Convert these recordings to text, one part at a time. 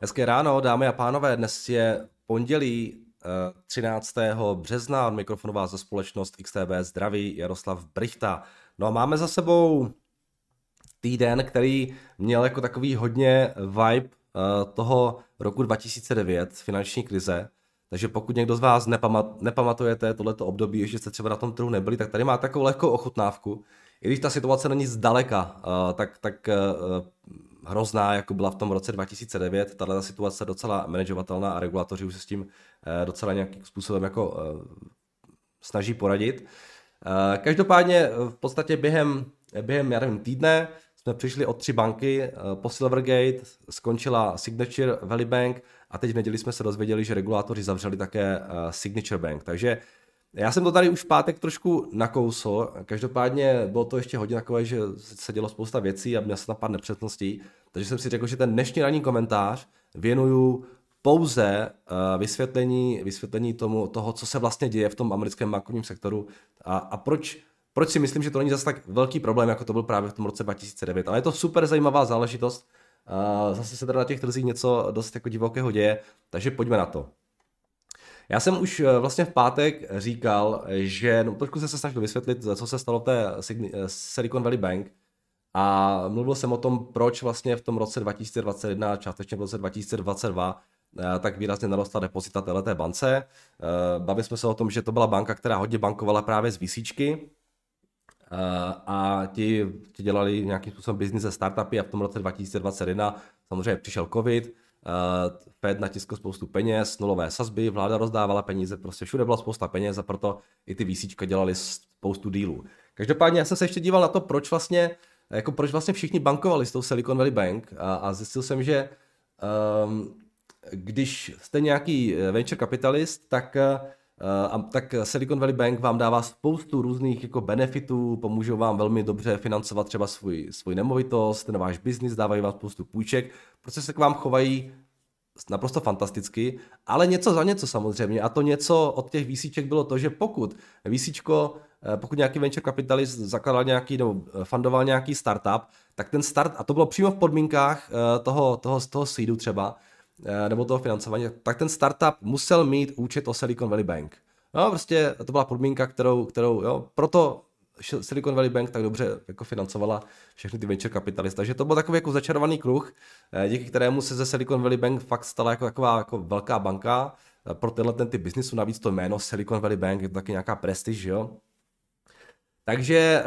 Hezké ráno, dámy a pánové, dnes je pondělí 13. Eh, března, od mikrofonu vás za společnost XTB zdraví Jaroslav Brichta. No a máme za sebou týden, který měl jako takový hodně vibe eh, toho roku 2009, finanční krize, takže pokud někdo z vás nepamat, nepamatujete tohleto období, že jste třeba na tom trhu nebyli, tak tady má takovou lehkou ochutnávku. I když ta situace není zdaleka, uh, tak, tak uh, hrozná, jako byla v tom roce 2009, tahle situace docela manažovatelná a regulatoři už se s tím docela nějakým způsobem jako snaží poradit. Každopádně v podstatě během, během já nevím, týdne jsme přišli od tři banky, po Silvergate skončila Signature Valley Bank a teď v neděli jsme se dozvěděli, že regulátoři zavřeli také Signature Bank. Takže já jsem to tady už v pátek trošku nakousl, každopádně bylo to ještě hodně takové, že se dělo spousta věcí a měl jsem tam pár nepřesností, takže jsem si řekl, že ten dnešní ranní komentář věnuju pouze uh, vysvětlení, vysvětlení tomu, toho, co se vlastně děje v tom americkém bankovním sektoru a, a proč, proč si myslím, že to není zase tak velký problém, jako to byl právě v tom roce 2009. Ale je to super zajímavá záležitost. Uh, zase se teda na těch trzích něco dost jako divokého děje, takže pojďme na to. Já jsem už eh, vlastně v pátek říkal, že no, trošku jsem se snažil vysvětlit, co se stalo v té eh, Silicon Valley Bank. A mluvil jsem o tom, proč vlastně v tom roce 2021, částečně v roce 2022, eh, tak výrazně narostla depozita této bance. Bavili jsme se o tom, že to byla banka, která hodně bankovala právě z výsíčky, a ti, ti dělali nějakým způsobem biznis ze startupy a v tom roce 2021 samozřejmě přišel covid, Fed natiskl spoustu peněz, nulové sazby, vláda rozdávala peníze, prostě všude byla spousta peněz a proto i ty VCčka dělali spoustu dílů. Každopádně já jsem se ještě díval na to, proč vlastně, jako proč vlastně všichni bankovali s tou Silicon Valley Bank a, a zjistil jsem, že um, když jste nějaký eh, venture capitalist, tak uh, a tak Silicon Valley Bank vám dává spoustu různých jako benefitů, pomůžou vám velmi dobře financovat třeba svůj, svůj nemovitost, ten váš biznis, dávají vám spoustu půjček, protože se k vám chovají naprosto fantasticky, ale něco za něco samozřejmě. A to něco od těch výsíček bylo to, že pokud výsíčko, eh, pokud nějaký venture capitalist zakladal nějaký, nebo eh, fundoval nějaký startup, tak ten start, a to bylo přímo v podmínkách eh, toho, toho, toho seedu třeba, nebo toho financování, tak ten startup musel mít účet o Silicon Valley Bank. No, prostě to byla podmínka, kterou, kterou jo, proto Silicon Valley Bank tak dobře jako financovala všechny ty venture kapitalisty. Takže to byl takový jako začarovaný kruh, eh, díky kterému se ze Silicon Valley Bank fakt stala jako taková jako velká banka eh, pro tenhle ten typ biznisu. Navíc to jméno Silicon Valley Bank je to taky nějaká prestiž, jo. Takže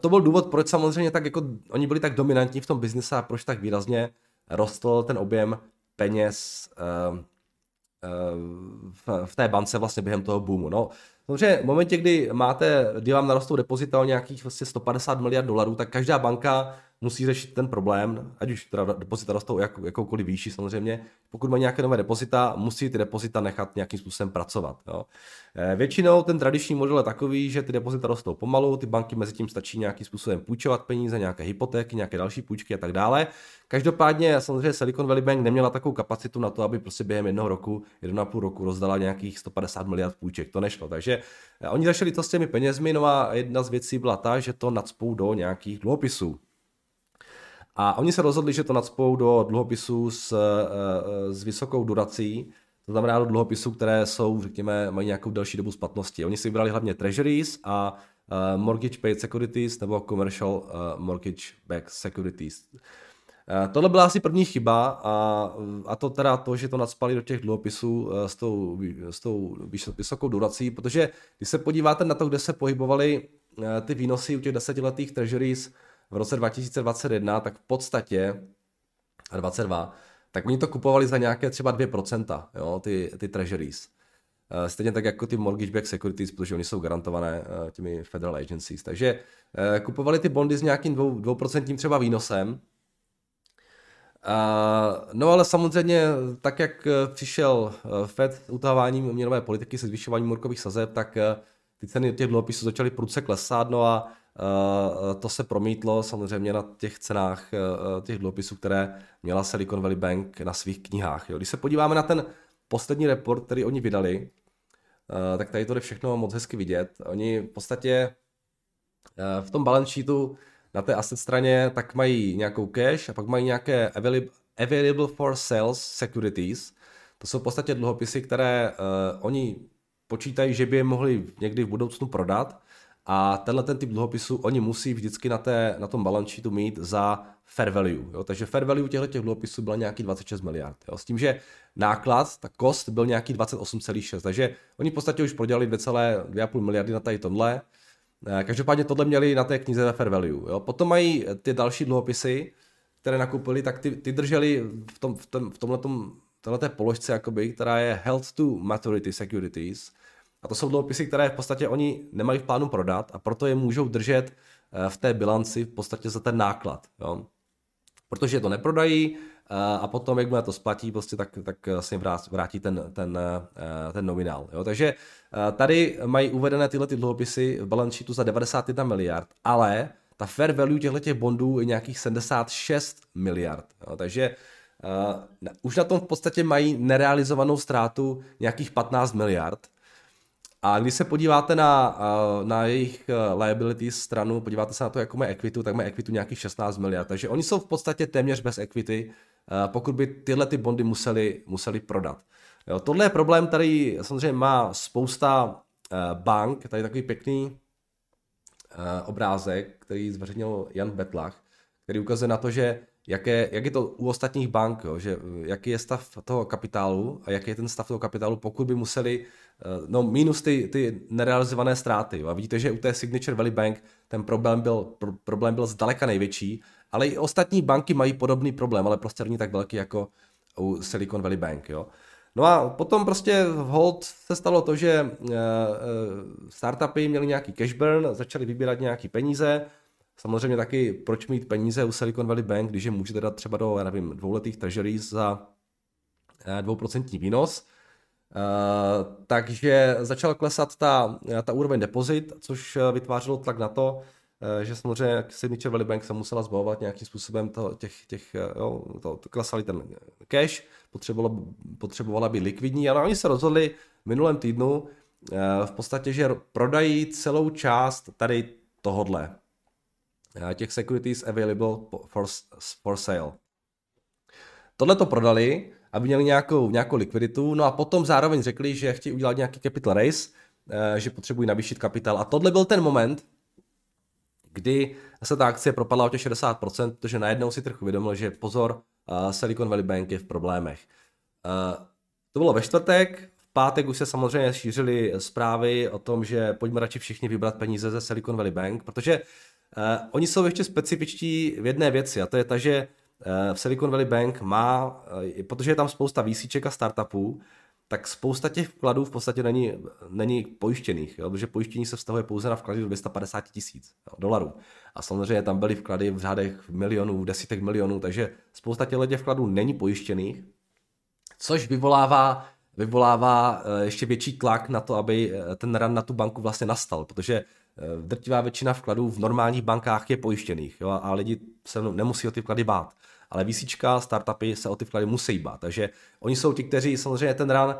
to byl důvod, proč samozřejmě tak jako oni byli tak dominantní v tom biznise a proč tak výrazně rostl ten objem peněz uh, v, v té bance vlastně během toho boomu. No, Samozřejmě v momentě, kdy máte, kdy vám narostou depozita o nějakých vlastně 150 miliard dolarů, tak každá banka musí řešit ten problém, ať už teda depozita rostou jak, jakoukoliv výši samozřejmě. Pokud má nějaké nové depozita, musí ty depozita nechat nějakým způsobem pracovat. Jo. Eh, většinou ten tradiční model je takový, že ty depozita rostou pomalu, ty banky mezi tím stačí nějakým způsobem půjčovat peníze, nějaké hypotéky, nějaké další půjčky a tak dále. Každopádně samozřejmě Silicon Valley Bank neměla takovou kapacitu na to, aby prostě během jednoho roku, jeden a půl roku rozdala nějakých 150 miliard půjček. To nešlo. Takže eh, oni začali to s těmi penězmi, no a jedna z věcí byla ta, že to nadspou do nějakých dluhopisů. A oni se rozhodli, že to nadspou do dluhopisů s, eh, s vysokou durací, to znamená do dluhopisů, které jsou, řekněme, mají nějakou delší dobu splatnosti. Oni si vybrali hlavně treasuries a uh, mortgage paid securities nebo commercial mortgage backed securities. Tohle byla asi první chyba a, a to teda to, že to nadspali do těch dluhopisů uh, s tou, s tou vysokou durací, protože když se podíváte na to, kde se pohybovaly ty výnosy u těch desetiletých treasuries v roce 2021, tak v podstatě, a 22, tak oni to kupovali za nějaké třeba 2%, jo, ty, ty treasuries. Eh, stejně tak jako ty mortgage back securities, protože oni jsou garantované eh, těmi federal agencies. Takže eh, kupovali ty bondy s nějakým 2%, třeba výnosem. No ale samozřejmě, tak jak přišel Fed utahováním měnové politiky se zvyšováním úrokových sazeb, tak ty ceny těch dluhopisů začaly prudce klesat, no a to se promítlo samozřejmě na těch cenách eh, těch dluhopisů, které měla Silicon Valley Bank na svých knihách. Když se podíváme na ten poslední report, který oni vydali, eh, tak tady to jde všechno moc hezky vidět. Oni v podstatě v tom balance sheetu na té asset straně tak mají nějakou cash a pak mají nějaké Available for Sales Securities. To jsou v podstatě dluhopisy, které oni počítají, že by je mohli někdy v budoucnu prodat a tenhle ten typ dluhopisů oni musí vždycky na, té, na tom balance sheetu mít za fair value. Jo? Takže fair value těchto těch dluhopisů byl nějaký 26 miliard. Jo? S tím, že náklad, ta cost byl nějaký 28,6. Takže oni v podstatě už prodělali 2,5 miliardy na tady tomhle. Eh, každopádně tohle měli na té knize za fair value. Jo? Potom mají ty další dluhopisy, které nakupili, tak ty, ty drželi v, tom, v, tom, v tomhletom, této položce, jakoby, která je held to maturity securities. A to jsou dluhopisy, které v podstatě oni nemají v plánu prodat a proto je můžou držet eh, v té bilanci v podstatě za ten náklad. Jo? Protože to neprodají eh, a potom, jak to splatí, prostě tak, tak se jim vrátí ten, ten, ten nominál. Jo? Takže tady mají uvedené tyhle ty dluhopisy v balance sheetu za 91 miliard, ale ta fair value těchto těch bondů je nějakých 76 miliard. Jo, takže uh, už na tom v podstatě mají nerealizovanou ztrátu nějakých 15 miliard. A když se podíváte na, uh, na jejich uh, liabilities stranu, podíváte se na to, jako mají equitu, tak mají equitu nějakých 16 miliard. Takže oni jsou v podstatě téměř bez equity, uh, pokud by tyhle ty bondy museli, museli prodat. Jo, tohle je problém, který samozřejmě má spousta bank, tady takový pěkný Eh, obrázek, který zveřejnil Jan Betlach, který ukazuje na to, že jaké, jak je to u ostatních bank, jo, že eh, jaký je stav toho kapitálu a jaký je ten stav toho kapitálu, pokud by museli, eh, no minus ty, ty nerealizované ztráty. Jo. A vidíte, že u té Signature Valley Bank ten problém byl, pro, problém byl zdaleka největší, ale i ostatní banky mají podobný problém, ale prostě není tak velký jako u Silicon Valley Bank. Jo. No a potom prostě v Hold se stalo to, že eh, startupy měly nějaký cash burn, začaly vybírat nějaký peníze, Samozřejmě taky, proč mít peníze u Silicon Valley Bank, když je můžete dát třeba do, já nevím, dvouletých treasuries za eh, dvouprocentní výnos. Uh, takže začal klesat ta, ta úroveň depozit, což vytvářelo tlak na to, Eh, že samozřejmě Signature Valley Bank se musela zbavovat nějakým způsobem to, těch, těch eh, jo, to, to klesali ten cash, potřebovala, potřebovala být likvidní, ale oni se rozhodli minulém týdnu eh, v podstatě, že prodají celou část tady tohodle, těch securities available for, for sale. Tohle to prodali, aby měli nějakou, nějakou likviditu, no a potom zároveň řekli, že chtějí udělat nějaký capital raise, že potřebují navýšit kapitál. A tohle byl ten moment, kdy se ta akcie propadla o těch 60%, protože najednou si trh uvědomil, že pozor, uh, Silicon Valley Bank je v problémech. To bylo ve čtvrtek, v pátek už se samozřejmě šířily zprávy o tom, že pojďme radši všichni vybrat peníze ze Silicon Valley Bank, protože uh, oni jsou ještě specifičtí v jedné věci a to je ta, že uh, v Silicon Valley Bank má, uh, protože je tam spousta výsíček a startupů, tak spousta těch vkladů v podstatě není, není pojištěných, jo, protože pojištění se vztahuje pouze na vklady do 250 tisíc dolarů. A samozřejmě tam byly vklady v řádech milionů, desítek milionů, takže spousta těch vkladů není pojištěných, což vyvolává vyvolává ještě větší tlak na to, aby ten run na tu banku vlastně nastal, protože drtivá většina vkladů v normálních bankách je pojištěných jo, a lidi se nemusí o ty vklady bát ale výsíčka, startupy se o ty vklady musí bát. Takže oni jsou ti, kteří samozřejmě ten run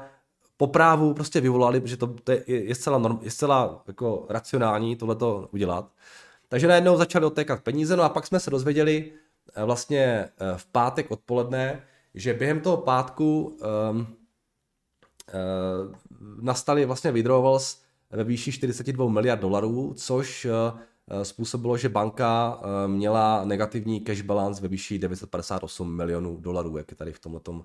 po právu prostě vyvolali, protože to, to je, je, zcela, norm, je zcela jako racionální tohleto udělat. Takže najednou začali odtékat peníze, no a pak jsme se dozvěděli eh, vlastně eh, v pátek odpoledne, že během toho pátku um, uh, nastaly vlastně withdrawals ve výši 42 miliard dolarů, což uh, Eh, způsobilo, že banka eh, měla negativní cash balance ve výši 958 milionů dolarů, jak je tady v eh,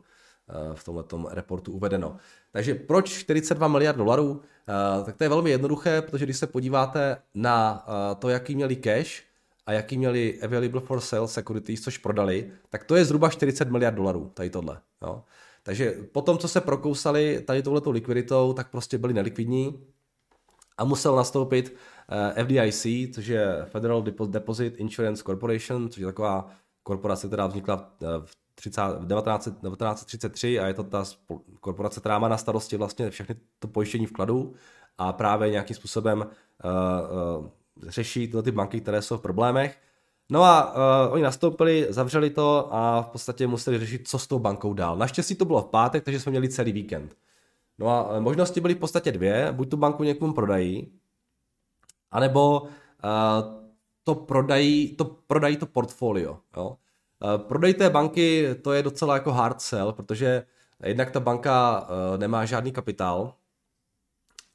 v tomhletom reportu uvedeno. Takže proč 42 miliard dolarů? Tak to je velmi jednoduché, protože když se podíváte na to, jaký měli cash a jaký měli available for sale securities, což prodali, tak to je zhruba 40 miliard dolarů, tady tohle. Jo. Takže po tom, co se prokousali tady touhletou likviditou, tak prostě byli nelikvidní a musel nastoupit Eh, FDIC, což je Federal Deposit Insurance Corporation, což je taková korporace, která vznikla eh, v 30, 19, 1933 a je to ta korporace, která má na starosti vlastně všechny to pojištění vkladů a právě nějakým způsobem uh, uh, řeší tyhle ty banky, které jsou v problémech. No a uh, oni nastoupili, zavřeli to a v podstatě museli řešit, co s tou bankou dál. Naštěstí to bylo v pátek, takže jsme měli celý víkend. No a možnosti byly v podstatě dvě, buď tu banku někomu prodají, anebo uh, to prodají to, prodají to portfolio. Jo? Prodej té banky, to je docela jako hard sell, protože jednak ta banka nemá žádný kapitál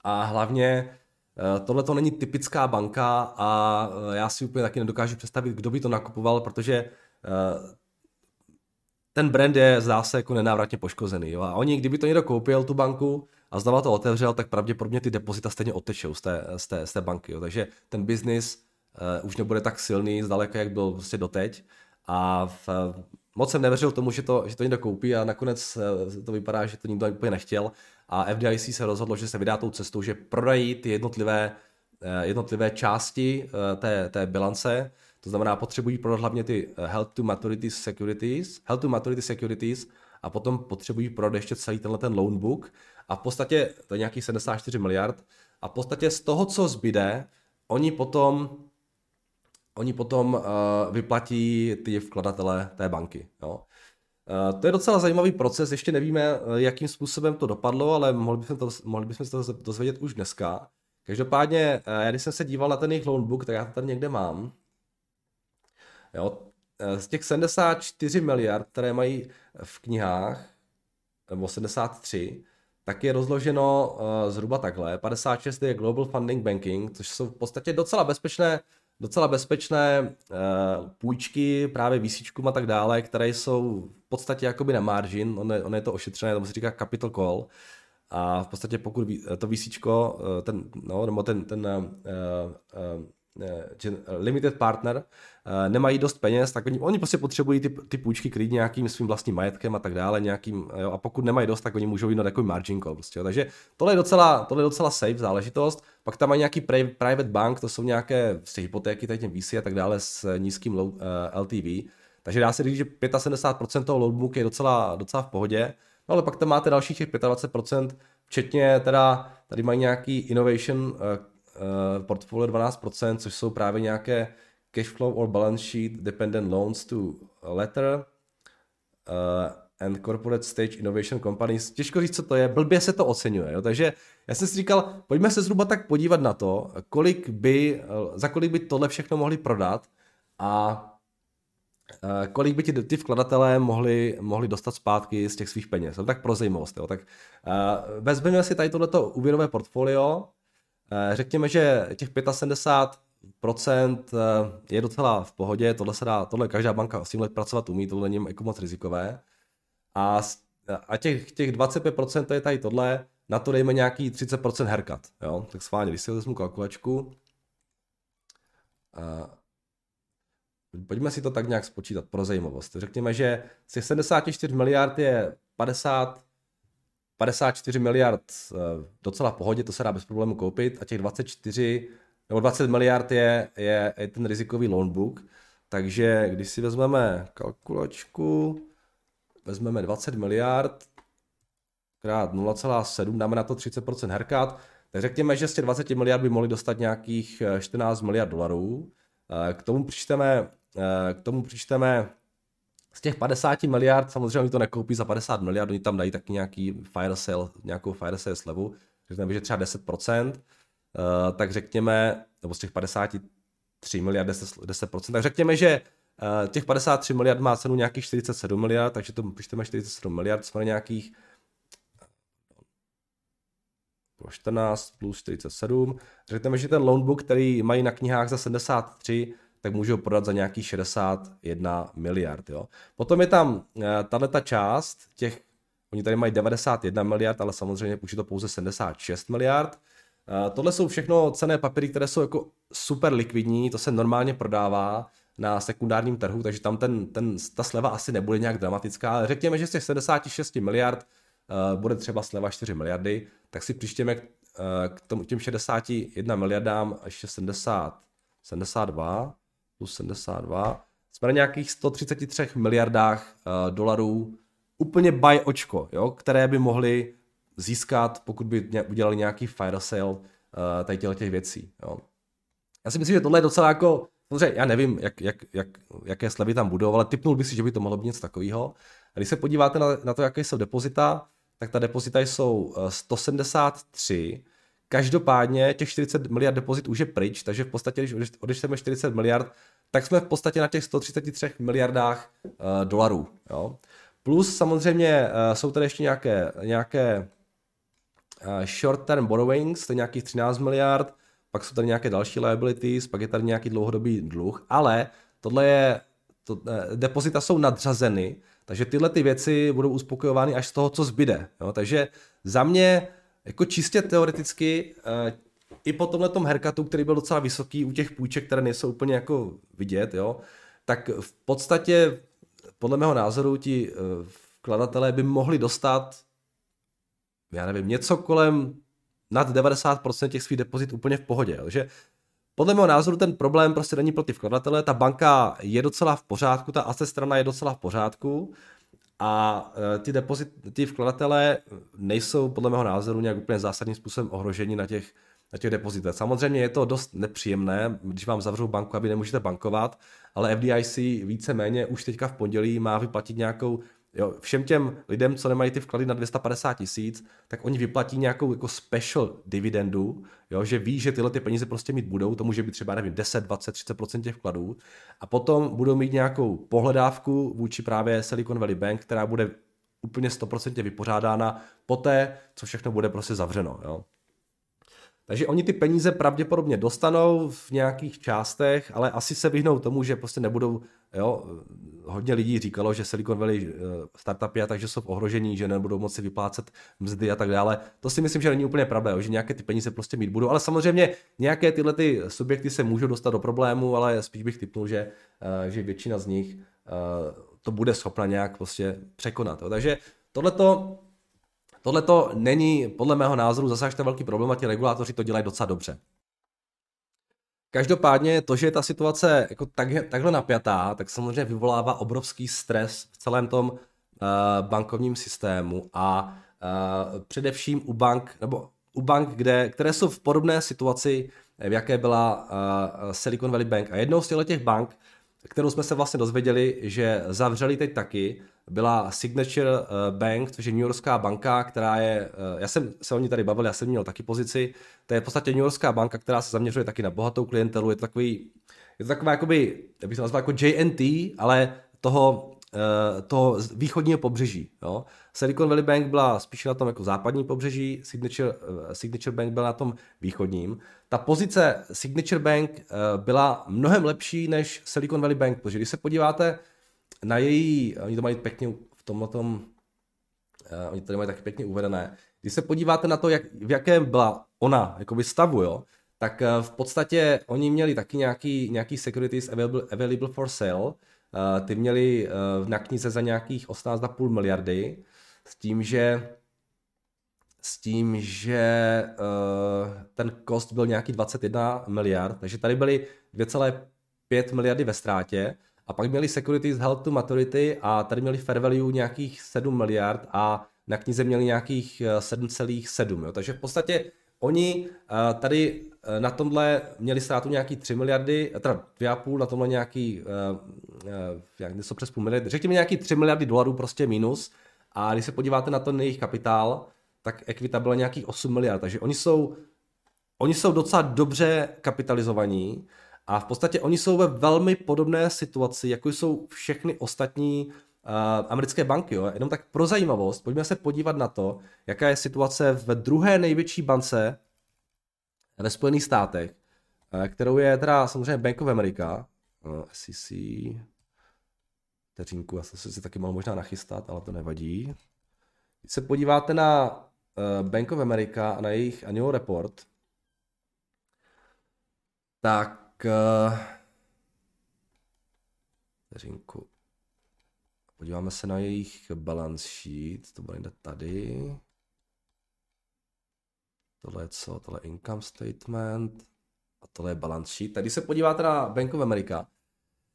a hlavně tohle to není typická banka a já si úplně taky nedokážu představit, kdo by to nakupoval, protože ten brand je, zdá se, jako nenávratně poškozený. Jo? A oni, kdyby to někdo koupil, tu banku, a znova to otevřel, tak pravděpodobně ty depozita stejně otečou z té, z té, z té banky. Jo? Takže ten biznis uh, už nebude tak silný zdaleka, jak byl prostě doteď. A v, moc jsem nevěřil tomu, že to, že to někdo koupí a nakonec uh, to vypadá, že to nikdo úplně nechtěl. A FDIC se rozhodlo, že se vydá tou cestou, že prodají ty jednotlivé, uh, jednotlivé části uh, té, té bilance, to znamená, potřebují prodat hlavně ty Health to Maturity Securities, Health to Maturity Securities a potom potřebují prodat ještě celý tenhle ten loan book a v podstatě to je nějakých 74 miliard a v podstatě z toho, co zbyde, oni potom oni potom uh, vyplatí ty vkladatele té banky. Jo. Uh, to je docela zajímavý proces, ještě nevíme, jakým způsobem to dopadlo, ale mohli bychom, to, mohli bychom se to dozvědět už dneska. Každopádně, já když jsem se díval na ten jejich loanbook, tak já to tady někde mám. Jo, z těch 74 miliard, které mají v knihách, nebo 73, tak je rozloženo uh, zhruba takhle. 56 je Global Funding Banking, což jsou v podstatě docela bezpečné, docela bezpečné uh, půjčky právě výsíčkům a tak dále, které jsou v podstatě jakoby na margin, on je, on je to ošetřené, to se říká capital call. A v podstatě pokud to výsíčko, ten, no, nebo ten, ten uh, uh, limited partner nemají dost peněz, tak oni, oni prostě potřebují ty, ty půjčky krýt nějakým svým vlastním majetkem a tak dále, nějakým, jo, a pokud nemají dost, tak oni můžou jít na takový margin call. Prostě, jo. Takže tohle je, docela, tohle je docela safe záležitost. Pak tam mají nějaký private bank, to jsou nějaké prostě hypotéky, tady VC a tak dále s nízkým low, uh, eh, LTV. Takže dá se říct, že 75% toho loadbook je docela, docela v pohodě. No ale pak tam máte dalších těch 25%, včetně teda, tady mají nějaký innovation uh, portfolio 12%, což jsou právě nějaké cash flow or balance sheet dependent loans to letter uh, and corporate stage innovation companies. Těžko říct, co to je, blbě se to oceňuje. Jo? Takže já jsem si říkal, pojďme se zhruba tak podívat na to, kolik by, za kolik by tohle všechno mohli prodat a uh, kolik by ti ty vkladatelé mohli, mohli dostat zpátky z těch svých peněz. Tak pro zajímavost. Jo? Tak uh, vezmeme si tady tohleto úvěrové portfolio, Eh, řekněme, že těch 75% eh, je docela v pohodě, tohle se dá, tohle každá banka s tímhle pracovat umí, tohle není jako moc rizikové. A, a těch, těch 25% to je tady tohle, na to dejme nějaký 30% haircut, jo, tak schválně, když si vezmu kalkulačku, a pojďme si to tak nějak spočítat pro zajímavost. Řekněme, že z těch 74 miliard je 50 54 miliard eh, docela v pohodě, to se dá bez problému koupit a těch 24 nebo 20 miliard je, je, je ten rizikový loan book, takže když si vezmeme kalkulačku, vezmeme 20 miliard krát 0,7, dáme na to 30% haircut, tak řekněme, že z těch 20 miliard by mohli dostat nějakých 14 eh, miliard dolarů. Eh, k tomu přičteme, k tomu přičteme z těch 50 miliard, samozřejmě oni to nekoupí za 50 miliard, oni tam dají taky nějaký fire sale, nějakou fire sale slevu, řekněme, že třeba 10%, uh, eh, tak řekněme, nebo z těch 53 miliard 10%, 10% tak řekněme, že uh, těch 53 miliard má cenu nějakých 47 miliard, takže to pišteme 47 miliard, jsme nějakých 14 plus 47. Řekněme, že ten loanbook, který mají na knihách za 73, tak můžou prodat za nějakých 61 miliard. Jo. Potom je tam uh, tahle ta část těch, oni tady mají 91 miliard, ale samozřejmě je to pouze 76 miliard. Uh, tohle jsou všechno cené papíry, které jsou jako super likvidní, to se normálně prodává na sekundárním trhu, takže tam ten, ten, ta sleva asi nebude nějak dramatická, řekněme, že z těch 76 miliard uh, bude třeba sleva 4 miliardy, tak si přištěme k, uh, k tomu, těm 61 miliardám ještě 70, 72, plus 72. Jsme na nějakých 133 miliardách uh, dolarů úplně buy očko, jo, které by mohli získat, pokud by udělali nějaký fire sale uh, tady těch věcí. Jo. Já si myslím, že tohle je docela jako, samozřejmě já nevím, jak, jak, jak, jaké slevy tam budou, ale typnul bych si, že by to mohlo být něco takového. A když se podíváte na, na to, jaké jsou depozita, tak ta depozita jsou 173, každopádně těch 40 miliard depozit už je pryč, takže v podstatě, když odečteme 40 miliard, tak jsme v podstatě na těch 133 miliardách uh, dolarů. Jo? Plus samozřejmě uh, jsou tady ještě nějaké, nějaké uh, short-term borrowings, to je nějakých 13 miliard, pak jsou tady nějaké další liabilities, pak je tady nějaký dlouhodobý dluh, ale tohle je, to, uh, depozita jsou nadřazeny, takže tyhle ty věci budou uspokojovány až z toho, co zbyde. Jo? Takže za mě, jako čistě teoreticky, uh, i po tomhle tom herkatu, který byl docela vysoký u těch půjček, které nejsou úplně jako vidět, jo, tak v podstatě podle mého názoru ti uh, vkladatelé by mohli dostat já nevím, něco kolem nad 90% těch svých depozit úplně v pohodě. Takže podle mého názoru ten problém prostě není pro ty vkladatele, ta banka je docela v pořádku, ta asset strana je docela v pořádku a e, ty, depozit, ty vkladatele nejsou podle mého názoru nějak úplně zásadním způsobem ohroženi na těch, na těch depozitech. Samozřejmě je to dost nepříjemné, když vám zavřou banku, aby nemůžete bankovat, ale FDIC víceméně už teďka v pondělí má vyplatit nějakou Jo, všem těm lidem, co nemají ty vklady na 250 tisíc, tak oni vyplatí nějakou jako special dividendu, jo, že ví, že tyhle ty peníze prostě mít budou, to může být třeba, nevím, 10, 20, 30% těch vkladů a potom budou mít nějakou pohledávku vůči právě Silicon Valley Bank, která bude úplně 100% vypořádána poté, co všechno bude prostě zavřeno. Jo. Takže oni ty peníze pravděpodobně dostanou v nějakých částech, ale asi se vyhnou tomu, že prostě nebudou, jo, hodně lidí říkalo, že Silicon Valley eh, startupy a takže jsou v ohrožení, že nebudou moci vyplácet mzdy a tak dále. To si myslím, že není úplně pravda, že nějaké ty peníze prostě mít budou, ale samozřejmě nějaké tyhle ty subjekty se můžou dostat do problému, ale spíš bych typnul, že, eh, že většina z nich eh, to bude schopna nějak prostě překonat. Jo. Takže tohleto Tohle to není podle mého názoru zase až ten velký problém a ti regulátoři to dělají docela dobře. Každopádně to, že je ta situace jako tak, takhle napjatá, tak samozřejmě vyvolává obrovský stres v celém tom uh, bankovním systému a uh, především u bank, nebo u bank, kde, které jsou v podobné situaci, v jaké byla uh, Silicon Valley Bank. A jednou z těch bank, kterou jsme se vlastně dozvěděli, že zavřeli teď taky, byla Signature eh, Bank, což je New Yorkská banka, která je, eh, já jsem se o ní tady bavil, já jsem měl taky pozici, to je v podstatě New Yorkská banka, která se zaměřuje taky na bohatou klientelu, je to takový, je to taková jakoby, já bych to nazval jako JNT, ale toho, eh, toho východního pobřeží. Jo. Silicon Valley Bank byla spíše na tom jako západní pobřeží, Signature, Signature Bank byla na tom východním. Ta pozice Signature Bank byla mnohem lepší než Silicon Valley Bank, protože když se podíváte na její, oni to mají pěkně v tomhle tom, oni tady mají taky pěkně uvedené, když se podíváte na to, jak, v jakém byla ona jakoby stavu, jo, tak v podstatě oni měli taky nějaký, nějaký securities available, available for sale, ty měli uh, na knize za nějakých 18,5 miliardy, s tím, že s tím, že uh, ten cost byl nějaký 21 miliard, takže tady byly 2,5 miliardy ve ztrátě a pak měli Securities Held to Maturity a tady měli fair value nějakých 7 miliard a na knize měli nějakých 7,7. Eh, Takže v podstatě oni eh, tady eh, na tomhle měli ztrátu nějaký 3 miliardy, teda 2,5, na tomhle nějaký jak něco přes půl miliardy, řekněme nějaký 3 miliardy dolarů prostě minus a když se podíváte na ten jejich kapitál, tak Equita byla nějakých 8 miliard, takže oni jsou, oni jsou docela dobře kapitalizovaní a v podstatě oni jsou ve velmi podobné situaci, jako jsou všechny ostatní uh, americké banky. Jo? Jenom tak pro zajímavost, pojďme se podívat na to, jaká je situace v druhé největší bance ve Spojených státech, uh, kterou je teda samozřejmě Bank of America, uh, SEC, vteřinku, já jsem si taky mohl možná nachystat, ale to nevadí. Když se podíváte na uh, Bank of America a na jejich annual report, tak vteřinku. Podíváme se na jejich balance sheet, to bude tady. Tohle je co? Tohle je income statement a tohle je balance sheet. Tady se podíváte na Bank of America,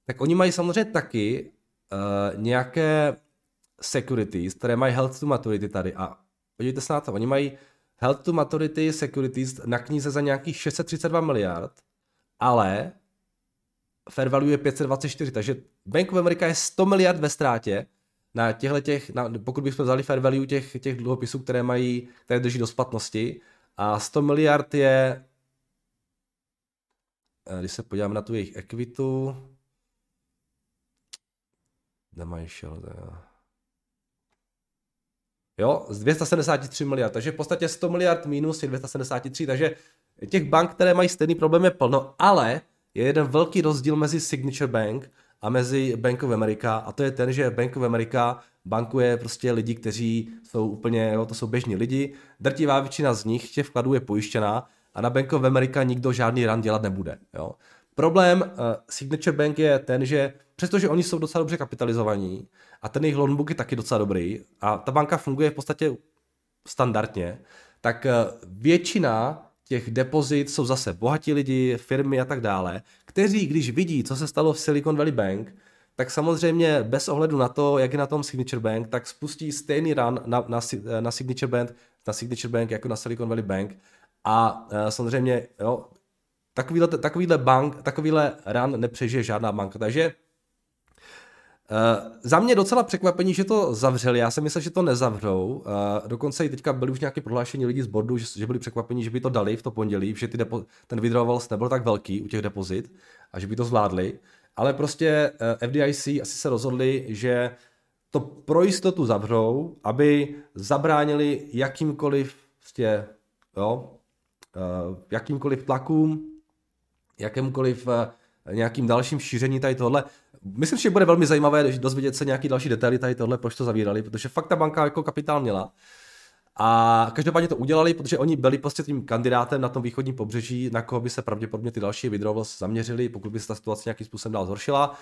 tak oni mají samozřejmě taky uh, nějaké securities, které mají health to maturity tady a podívejte se na to, oni mají health to maturity securities na knize za nějakých 632 miliard ale fair value je 524, takže Bank of America je 100 miliard ve ztrátě na těchto těch, na, pokud bychom vzali fair value těch, těch dluhopisů, které mají, které drží do splatnosti a 100 miliard je, eh, když se podíváme na tu jejich ekvitu, nemají šel, Jo, z 273 miliard, takže v podstatě 100 miliard minus je 273, takže těch bank, které mají stejný problém je plno, ale je jeden velký rozdíl mezi Signature Bank a mezi Bank of America a to je ten, že Bank of America bankuje prostě lidi, kteří jsou úplně, jo, to jsou běžní lidi, drtivá většina z nich těch vkladů je pojištěná a na Bank of America nikdo žádný run dělat nebude. Jo. Problém uh, Signature Bank je ten, že přestože oni jsou docela dobře kapitalizovaní a ten jejich loanbook je taky docela dobrý a ta banka funguje v podstatě standardně, tak uh, většina těch depozit jsou zase bohatí lidi, firmy a tak dále, kteří, když vidí, co se stalo v Silicon Valley Bank, tak samozřejmě bez ohledu na to, jak je na tom Signature Bank, tak spustí stejný run na, na, na Signature Bank, na Signature Bank jako na Silicon Valley Bank a uh, samozřejmě jo, takovýhle, takovýhle bank, takovýhle run nepřežije žádná banka, takže Uh, za mě docela překvapení, že to zavřeli. Já jsem myslel, že to nezavřou. Uh, dokonce i teďka byli už nějaké prohlášení lidí z bordu, že, že byli překvapení, že by to dali v to pondělí, že ty depo, ten withdrawals nebyl tak velký u těch depozit a že by to zvládli. Ale prostě eh, FDIC asi se rozhodli, že to pro jistotu zavřou, aby zabránili jakýmkoliv prostě, jo, uh, jakýmkoliv tlakům, jakémkoliv uh, nějakým dalším šíření tady tohle. Myslím, že bude velmi zajímavé dozvědět se nějaký další detaily tady tohle, proč to zavírali, protože fakt ta banka jako kapitál měla. A každopádně to udělali, protože oni byli prostě tím kandidátem na tom východním pobřeží, na koho by se pravděpodobně ty další withdrawals zaměřili, pokud by se ta situace nějakým způsobem dál zhoršila.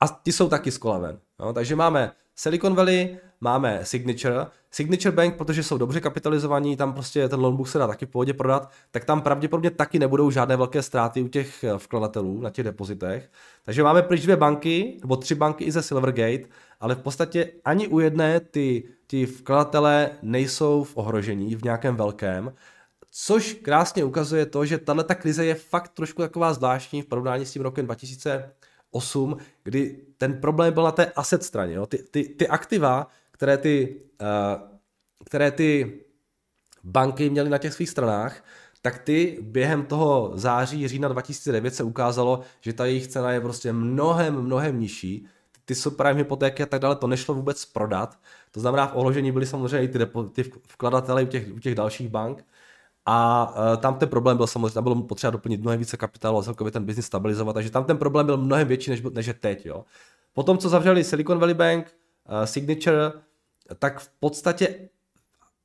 A ti jsou taky z kolaven. No, takže máme Silicon Valley, máme Signature. Signature Bank, protože jsou dobře kapitalizovaní, tam prostě ten loanbook se dá taky v pohodě prodat, tak tam pravděpodobně taky nebudou žádné velké ztráty u těch eh, vkladatelů na těch depozitech. Takže máme pryč dvě banky, nebo tři banky i ze Silvergate, ale v podstatě ani u jedné ty, ty vkladatelé nejsou v ohrožení v nějakém velkém. Což krásně ukazuje to, že tahle krize je fakt trošku taková zvláštní v porovnání s tím rokem 2000 8, kdy ten problém byl na té asset straně. Jo? Ty, ty, ty aktiva, které ty, uh, které ty banky měly na těch svých stranách, tak ty během toho září, října 2009 se ukázalo, že ta jejich cena je prostě mnohem, mnohem nižší. Ty subprime hypotéky a tak dále, to nešlo vůbec prodat. To znamená, v ohložení byly samozřejmě i ty, depo, ty vkladatele u těch, u těch dalších bank. A uh, tam ten problém byl samozřejmě, tam bylo potřeba doplnit mnohem více kapitálu a celkově ten biznis stabilizovat, takže tam ten problém byl mnohem větší, než, než je teď. Jo. Potom, co zavřeli Silicon Valley Bank, uh, Signature, tak v podstatě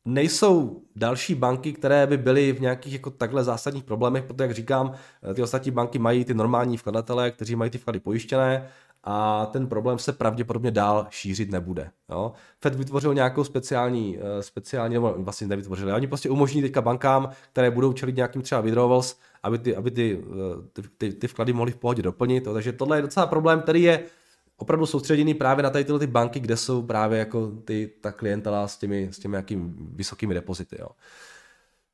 nejsou další banky, které by byly v nějakých jako takhle zásadních problémech, protože, jak říkám, ty ostatní banky mají ty normální vkladatele, kteří mají ty vklady pojištěné a ten problém se pravděpodobně dál šířit nebude. Jo? Fed vytvořil nějakou speciální, eh, speciální, nebo vlastně nevytvořili, oni prostě umožní teďka bankám, které budou čelit nějakým třeba withdrawals, aby ty, aby ty, eh, ty, ty, ty vklady mohly v pohodě doplnit. Jo? Takže tohle je docela problém, který je opravdu soustředěný právě na tady tyhle ty banky, kde jsou právě jako ty, ta klientela s těmi, s těmi nějakými vysokými depozity. Jo.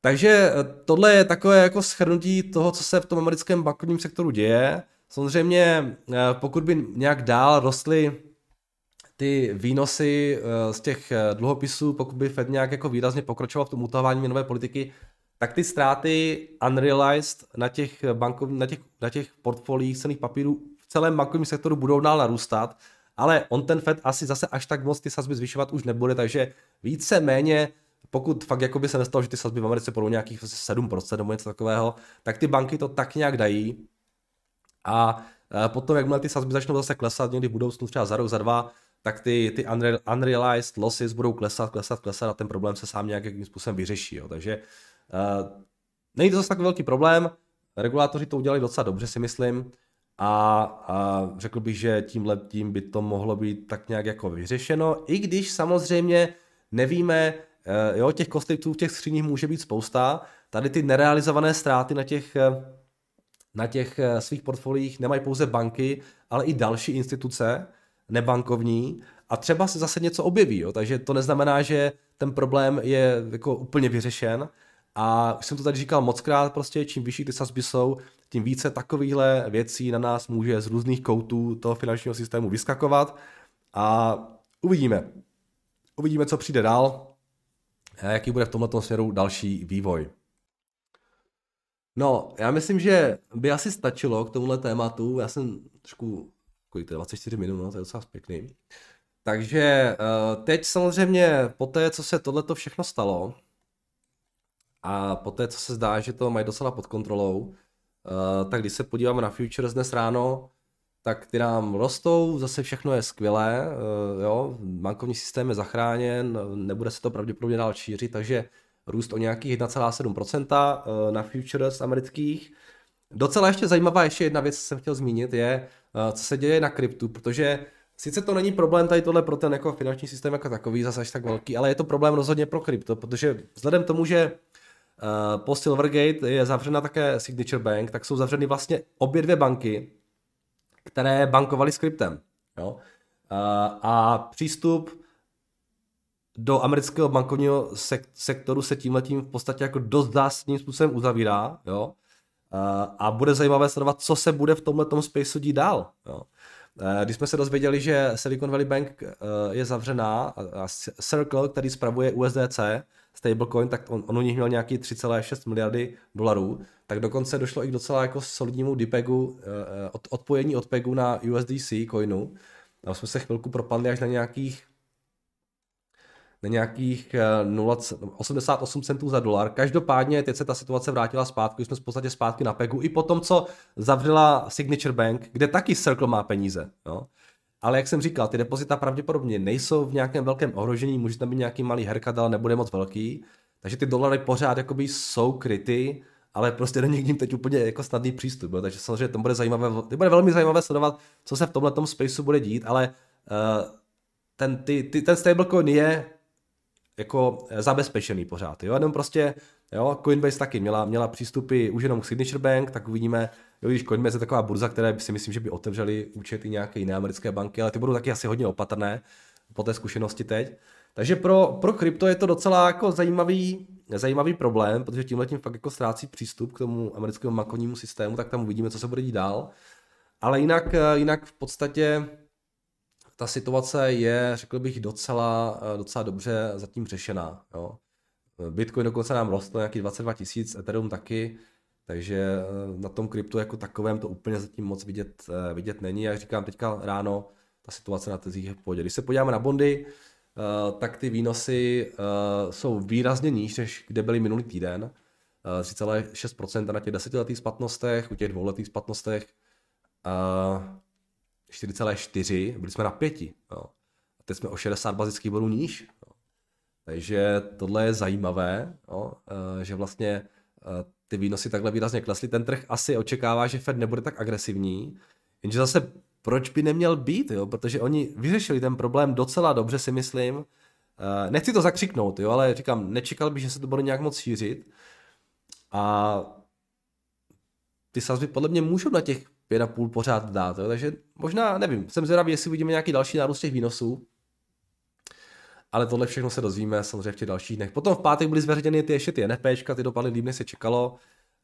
Takže eh, tohle je takové jako schrnutí toho, co se v tom americkém bankovním sektoru děje. Samozřejmě, eh, pokud by nějak dál rostly ty výnosy eh, z těch dluhopisů, pokud by Fed nějak jako výrazně pokročoval v tom utahování měnové politiky, tak ty ztráty unrealized na těch, bankov, na těch, na těch portfoliích cených papírů celém bankovním sektoru budou dál narůstat, ale on ten Fed asi zase až tak moc ty sazby zvyšovat už nebude, takže více méně pokud fakt jako by se nestalo, že ty sazby v Americe budou nějakých 7% nebo něco takového, tak ty banky to tak nějak dají a e, potom, jakmile ty sazby začnou zase klesat někdy v budoucnu, třeba za rok, za dva, tak ty, ty unrealized losses budou klesat, klesat, klesat a ten problém se sám nějakým způsobem vyřeší. Jo. Takže uh, není to zase tak velký problém, regulátoři to udělali docela dobře, si myslím, a, a řekl bych, že tímhle tím by to mohlo být tak nějak jako vyřešeno, i když samozřejmě nevíme, uh, jo, těch konfliktů v těch skříních může být spousta, tady ty nerealizované ztráty na těch na těch eh, svých portfoliích nemají pouze banky, ale i další instituce nebankovní. A třeba se zase něco objeví, jo? takže to neznamená, že ten problém je jako úplně vyřešen. A už jsem to tady říkal mockrát, prostě čím vyšší ty sazby jsou, tím více takovýchhle věcí na nás může z různých koutů toho finančního systému vyskakovat a uvidíme. Uvidíme, co přijde dál jaký bude v tomto směru další vývoj. No, já myslím, že by asi stačilo k tomuhle tématu. Já jsem trošku, kolik to je, 24 minut, no, to je docela pěkný. Takže eh, teď samozřejmě po té, co se tohleto všechno stalo, a po té, co se zdá, že to mají docela pod kontrolou, eh, tak když se podíváme na futures dnes ráno, tak ty nám rostou, zase všechno je skvělé, eh, jo, bankovní systém je zachráněn, nebude se to pravděpodobně dál šířit, takže růst o nějakých 1,7% na futures amerických. Docela ještě zajímavá ještě jedna věc, co jsem chtěl zmínit, je, co se děje na kryptu, protože Sice to není problém tady tohle pro ten jako finanční systém jako takový, zase až tak velký, ale je to problém rozhodně pro krypto, protože vzhledem tomu, že uh, po Silvergate je zavřena také Signature Bank, tak jsou zavřeny vlastně obě dvě banky, které bankovaly s kryptem. Jo? Uh, a přístup do amerického bankovního sek- sektoru se tím letím v podstatě jako dost zásadním způsobem uzavírá. Jo? Uh, a bude zajímavé sledovat, co se bude v tomhle spaceu dít dál. Jo? Eh, když jsme se dozvěděli, že Silicon Valley Bank eh, je zavřená a Circle, který spravuje USDC, stablecoin, tak on, on u nich měl nějaký 3,6 miliardy dolarů, tak dokonce došlo i k docela jako solidnímu DPEGu, eh, od, odpojení od PEGu na USDC coinu. A jsme se chvilku propadli až na nějakých na nějakých 0, 88 centů za dolar. Každopádně teď se ta situace vrátila zpátky, jsme v podstatě zpátky na PEGu, i po tom, co zavřela Signature Bank, kde taky Circle má peníze. Jo? Ale jak jsem říkal, ty depozita pravděpodobně nejsou v nějakém velkém ohrožení, může tam být nějaký malý herkat, ale nebude moc velký. Takže ty dolary pořád jakoby jsou kryty, ale prostě není k ním teď úplně jako snadný přístup. Jo? Takže samozřejmě to bude zajímavé, to bude velmi zajímavé sledovat, co se v tomhle spaceu bude dít, ale uh, ten, ty, ty, ten stablecoin je jako eh, zabezpečený pořád, jo, jenom prostě, jo, Coinbase taky měla, měla přístupy už jenom k Signature Bank, tak uvidíme, jo, když Coinbase je taková burza, které si myslím, že by otevřeli účet i nějaké jiné americké banky, ale ty budou taky asi hodně opatrné po té zkušenosti teď. Takže pro, pro krypto je to docela jako zajímavý, zajímavý problém, protože tímhle tím fakt jako ztrácí přístup k tomu americkému bankovnímu systému, tak tam uvidíme, co se bude dít dál. Ale jinak, eh, jinak v podstatě ta situace je, řekl bych, docela, eh, docela dobře zatím řešená. Jo. Bitcoin dokonce nám rostl nějaký 22 tisíc, Ethereum taky, takže eh, na tom kryptu jako takovém to úplně zatím moc vidět, eh, vidět není. Jak říkám teďka ráno, ta situace na trzích je v pohodě. Když se podíváme na bondy, tak ty výnosy jsou výrazně níž, než kde byly minulý týden. 3,6% na těch desetiletých splatnostech, u těch dvouletých splatnostech. 4,4, byli jsme na 5. Jo. A teď jsme o 60 bazických bodů níž. Jo. Takže tohle je zajímavé, jo, eh, že vlastně eh, ty výnosy takhle výrazně klesly. Ten trh asi očekává, že Fed nebude tak agresivní, jenže zase proč by neměl být, jo? protože oni vyřešili ten problém docela dobře, si myslím. Eh, nechci to zakřiknout, jo, ale říkám, nečekal bych, že se to bude nějak moc šířit. A ty sazby podle mě můžou na těch 5,5 pořád dát. Jo? Takže možná, nevím, jsem zvědavý, jestli uvidíme nějaký další nárůst těch výnosů. Ale tohle všechno se dozvíme samozřejmě v těch dalších dnech. Potom v pátek byly zveřejněny ty ještě ty NFPčka, ty dopadly líp, než se čekalo.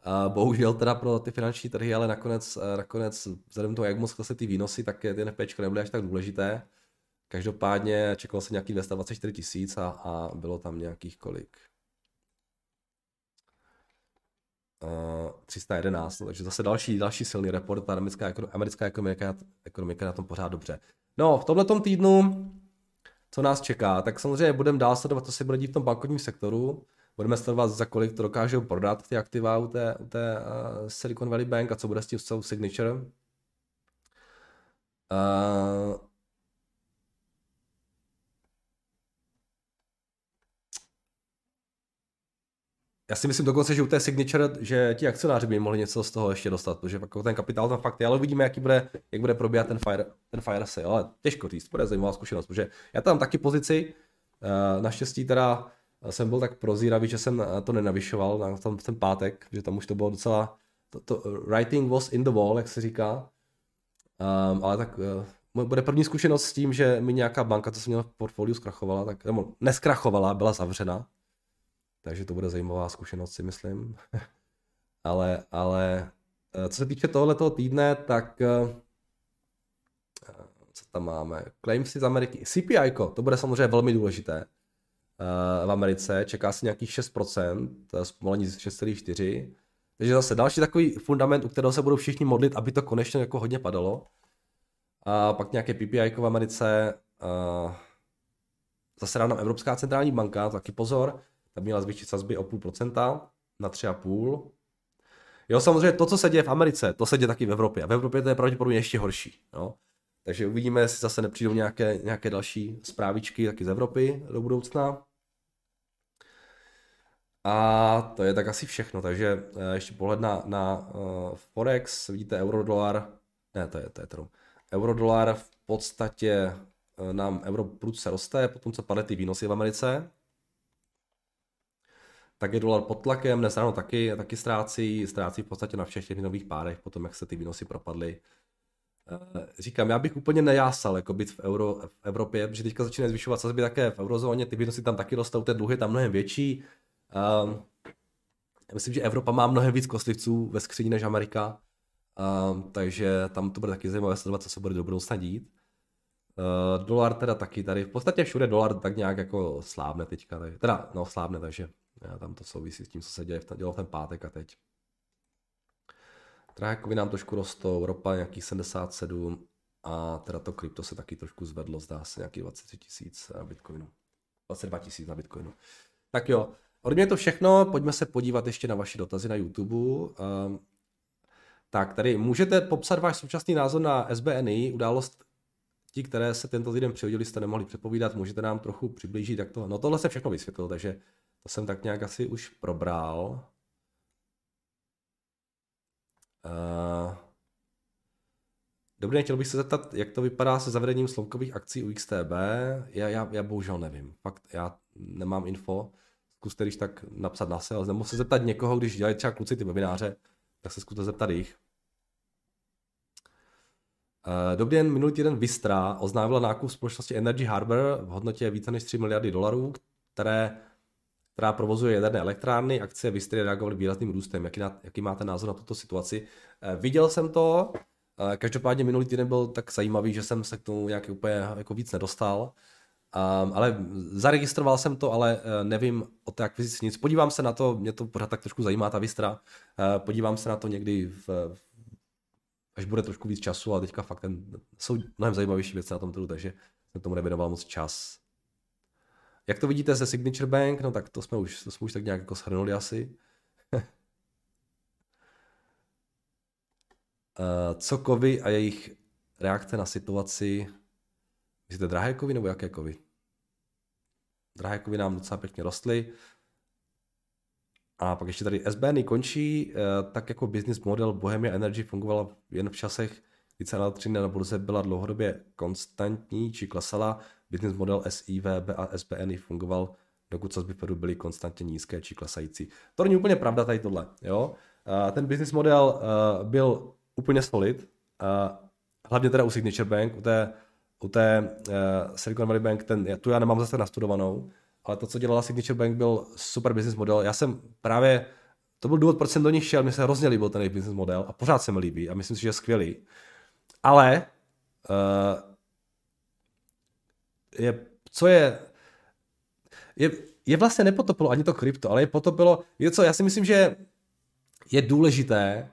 Uh, bohužel teda pro ty finanční trhy, ale nakonec, uh, nakonec vzhledem toho, jak moc klesly ty výnosy, tak ty NFPčka nebyly až tak důležité. Každopádně čekalo se nějakých 224 tisíc a, a bylo tam nějakých kolik? 311, takže zase další, další silný report, ta americká, americká ekonomika, ekonomika na tom pořád dobře. No, v tomhle týdnu, co nás čeká, tak samozřejmě budeme dál sledovat, co se bude dít v tom bankovním sektoru, budeme sledovat, za kolik to dokážou prodat ty aktiva u té, u té uh, Silicon Valley Bank a co bude s tím celou Signature. Uh, já si myslím dokonce, že u té signature, že ti akcionáři by mohli něco z toho ještě dostat, protože jako ten kapitál tam fakt je, ale uvidíme, jaký bude, jak bude probíhat ten fire, ten fire sale, ale těžko říct, bude zajímavá zkušenost, protože já tam taky pozici, eh, naštěstí teda jsem byl tak prozíravý, že jsem to nenavyšoval na tom, ten pátek, že tam už to bylo docela, to, to writing was in the wall, jak se říká, um, ale tak uh, bude první zkušenost s tím, že mi nějaká banka, co jsem měl v portfoliu, zkrachovala, tak, nebo neskrachovala, byla zavřena, takže to bude zajímavá zkušenost, si myslím. ale, ale eh, co se týče tohoto týdne, tak eh, co tam máme? Claimsy z Ameriky. CPI, to bude samozřejmě velmi důležité eh, v Americe. Čeká se nějakých 6%, to je zpomalení z 6,4%. Takže zase další takový fundament, u kterého se budou všichni modlit, aby to konečně jako hodně padalo. A pak nějaké PPI v Americe. Zase nám Evropská centrální banka, taky pozor, ta měla zvýšit sazby o půl procenta na tři a půl. Jo, samozřejmě to, co se děje v Americe, to se děje taky v Evropě. A v Evropě to je pravděpodobně ještě horší. Jo. Takže uvidíme, jestli zase nepřijdou nějaké, nějaké další zprávičky taky z Evropy do budoucna. A to je tak asi všechno, takže eh, ještě pohled na, na uh, Forex, vidíte euro-dolar, ne, to je, to je true. Euro-dolar v podstatě uh, nám euro prudce roste, potom co padly ty výnosy v Americe, tak je dolar pod tlakem, dnes ráno taky, taky ztrácí, ztrácí v podstatě na všech těch nových párech, potom jak se ty výnosy propadly. Říkám, já bych úplně nejásal jako být v, euro, v Evropě, protože teďka začíná zvyšovat sazby také v eurozóně, ty výnosy tam taky rostou, ten dluh je tam mnohem větší, Um, myslím, že Evropa má mnohem víc kostlivců ve skříni než Amerika, um, takže tam to bude taky zajímavé sledovat, co se bude do budoucna dít. Uh, dolar teda taky tady, v podstatě všude dolar tak nějak jako slábne teďka, tady, teda no slábne, takže já, tam to souvisí s tím, co se děje v ten, dělo v ten pátek a teď. Drákovy nám trošku rostou, ropa nějakých 77 a teda to krypto se taky trošku zvedlo, zdá se nějakých 23 tisíc bitcoinu. 22 tisíc na bitcoinu. Tak jo, Ode mě je to všechno, pojďme se podívat ještě na vaše dotazy na YouTube. Um, tak, tady můžete popsat váš současný názor na SBNI, událost ti, které se tento týden přihodili, jste nemohli předpovídat, můžete nám trochu přiblížit, jak to, no tohle se všechno vysvětlil, takže to jsem tak nějak asi už probral. Uh, Dobrý, chtěl bych se zeptat, jak to vypadá se zavedením slomkových akcí u XTB. Já, já, já bohužel nevím. Fakt, já nemám info zkuste když tak napsat na sales, nebo se zeptat někoho, když dělají třeba kluci ty webináře, tak se zkuste zeptat jich. Eh, dobrý den, minulý týden Vistra oznámila nákup společnosti Energy Harbor v hodnotě více než 3 miliardy dolarů, které, která provozuje jaderné elektrárny. Akcie Vistry reagovaly výrazným růstem. Jaký, na, jaký máte názor na tuto situaci? Eh, viděl jsem to, eh, každopádně minulý týden byl tak zajímavý, že jsem se k tomu nějak úplně jako víc nedostal. Um, ale zaregistroval jsem to, ale uh, nevím o té akvizici nic. Podívám se na to, mě to pořád tak trošku zajímá ta Vistra. Uh, podívám se na to někdy, v, až bude trošku víc času, a teďka fakt ten, jsou mnohem zajímavější věci na tom trhu, takže jsem tomu nevěnoval moc čas. Jak to vidíte ze Signature Bank? No tak to jsme už, to jsme už tak nějak jako shrnuli asi. uh, co kovy a jejich reakce na situaci Myslíte drahé kovy nebo jaké kovy? Drahé kovy nám docela pěkně rostly. A pak ještě tady SBN končí, eh, tak jako business model Bohemia Energy fungovala jen v časech, kdy cena na burze byla dlouhodobě konstantní či klesala. Business model SIVB a SBN fungoval, dokud sazby Fedu byly konstantně nízké či klesající. To není úplně pravda tady tohle. Jo? Ten business model eh, byl úplně solid, hlavně teda u Signature Bank, u té u té uh, Silicon Valley Bank, ten, tu já nemám zase nastudovanou, ale to, co dělala Signature Bank, byl super business model. Já jsem právě, to byl důvod, proč jsem do nich šel, mi se hrozně líbil ten business model a pořád se mi líbí a myslím si, že je skvělý. Ale uh, je, co je, je, je vlastně nepotopilo ani to krypto, ale je potopilo, je co, já si myslím, že je důležité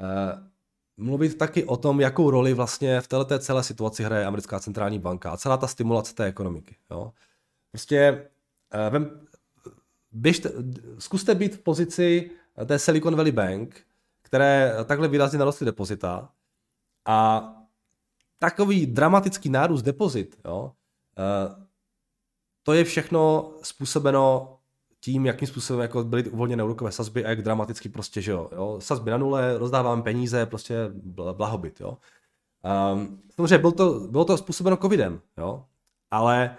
uh, mluvit taky o tom, jakou roli vlastně v této celé situaci hraje americká centrální banka a celá ta stimulace té ekonomiky. Jo. Prostě uh, vem, běžte, zkuste být v pozici té Silicon Valley Bank, které takhle výrazně narostly depozita a takový dramatický nárůst depozit, jo, to je všechno způsobeno tím, jakým způsobem jako byly uvolněné úrokové sazby a jak dramaticky prostě, že jo, jo sazby na nule, rozdáváme peníze, prostě blahobyt, jo. Um, samozřejmě bylo to, bylo to způsobeno covidem, jo, ale,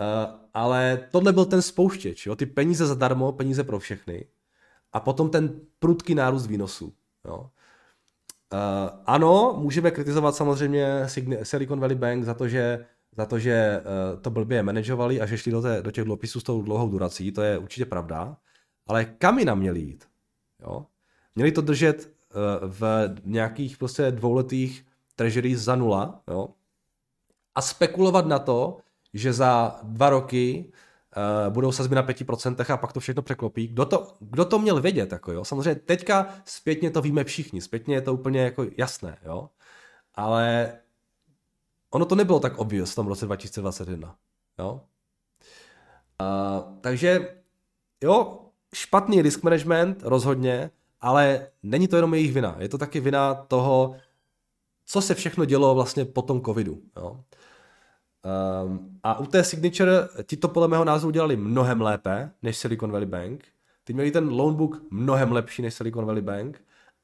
uh, ale tohle byl ten spouštěč, jo, ty peníze zadarmo, peníze pro všechny a potom ten prudký nárůst výnosů, jo. Uh, ano, můžeme kritizovat samozřejmě Silicon Valley Bank za to, že za to, že uh, to blbě manažovali a že šli do, té, do těch dluhopisů s tou dlouhou durací, to je určitě pravda, ale kam jinam měli jít? Jo? Měli to držet uh, v nějakých prostě dvouletých treasuries za nula jo? a spekulovat na to, že za dva roky uh, budou sazby na 5% a pak to všechno překlopí. Kdo to, kdo to měl vědět? Jako, jo? Samozřejmě teďka zpětně to víme všichni, zpětně je to úplně jako jasné, jo? ale ono to nebylo tak obvious v tom roce 2021. Jo? Uh, takže jo, špatný risk management rozhodně, ale není to jenom jejich vina. Je to taky vina toho, co se všechno dělo vlastně po tom covidu. Jo? Um, a u té Signature ti to podle mého názoru dělali mnohem lépe než Silicon Valley Bank. Ty měli ten loanbook mnohem lepší než Silicon Valley Bank,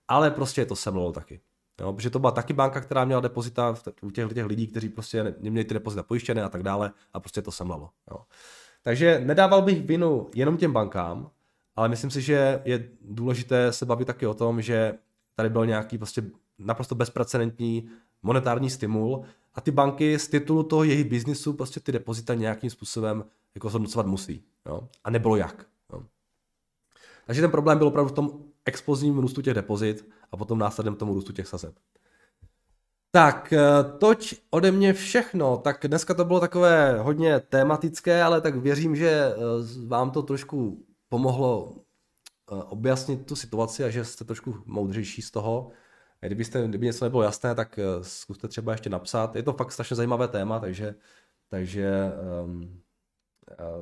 ale prostě je to semlalo taky. Jo, protože to byla taky banka, která měla depozita u těch, těch lidí, kteří prostě neměli ty depozita pojištěné a tak dále a prostě to semlalo. Jo. Takže nedával bych vinu jenom těm bankám, ale myslím si, že je důležité se bavit taky o tom, že tady byl nějaký prostě naprosto bezprecedentní monetární stimul a ty banky z titulu toho jejich biznisu prostě ty depozita nějakým způsobem jako zhodnocovat musí. Jo? A nebylo jak. Jo? Takže ten problém byl opravdu v tom explozivním růstu těch depozit a potom následným tomu růstu těch sazeb. Tak, eh, toť ode mě všechno. Tak dneska to bylo takové hodně tematické, ale tak věřím, že eh, vám to trošku pomohlo eh, objasnit tu situaci a že jste trošku moudřejší z toho. Kdybyste, kdyby něco nebylo jasné, tak zkuste třeba ještě napsat. Je to fakt strašně zajímavé téma, takže, takže um,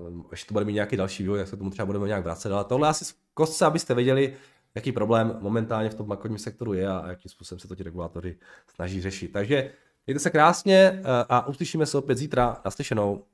um, ještě to bude mít nějaký další vývoj, tak se tomu třeba budeme nějak vracet. Ale tohle asi kostce, abyste věděli, jaký problém momentálně v tom bankovním sektoru je a jakým způsobem se to ti regulátory snaží řešit. Takže mějte se krásně eh, a uslyšíme se opět zítra. Naslyšenou.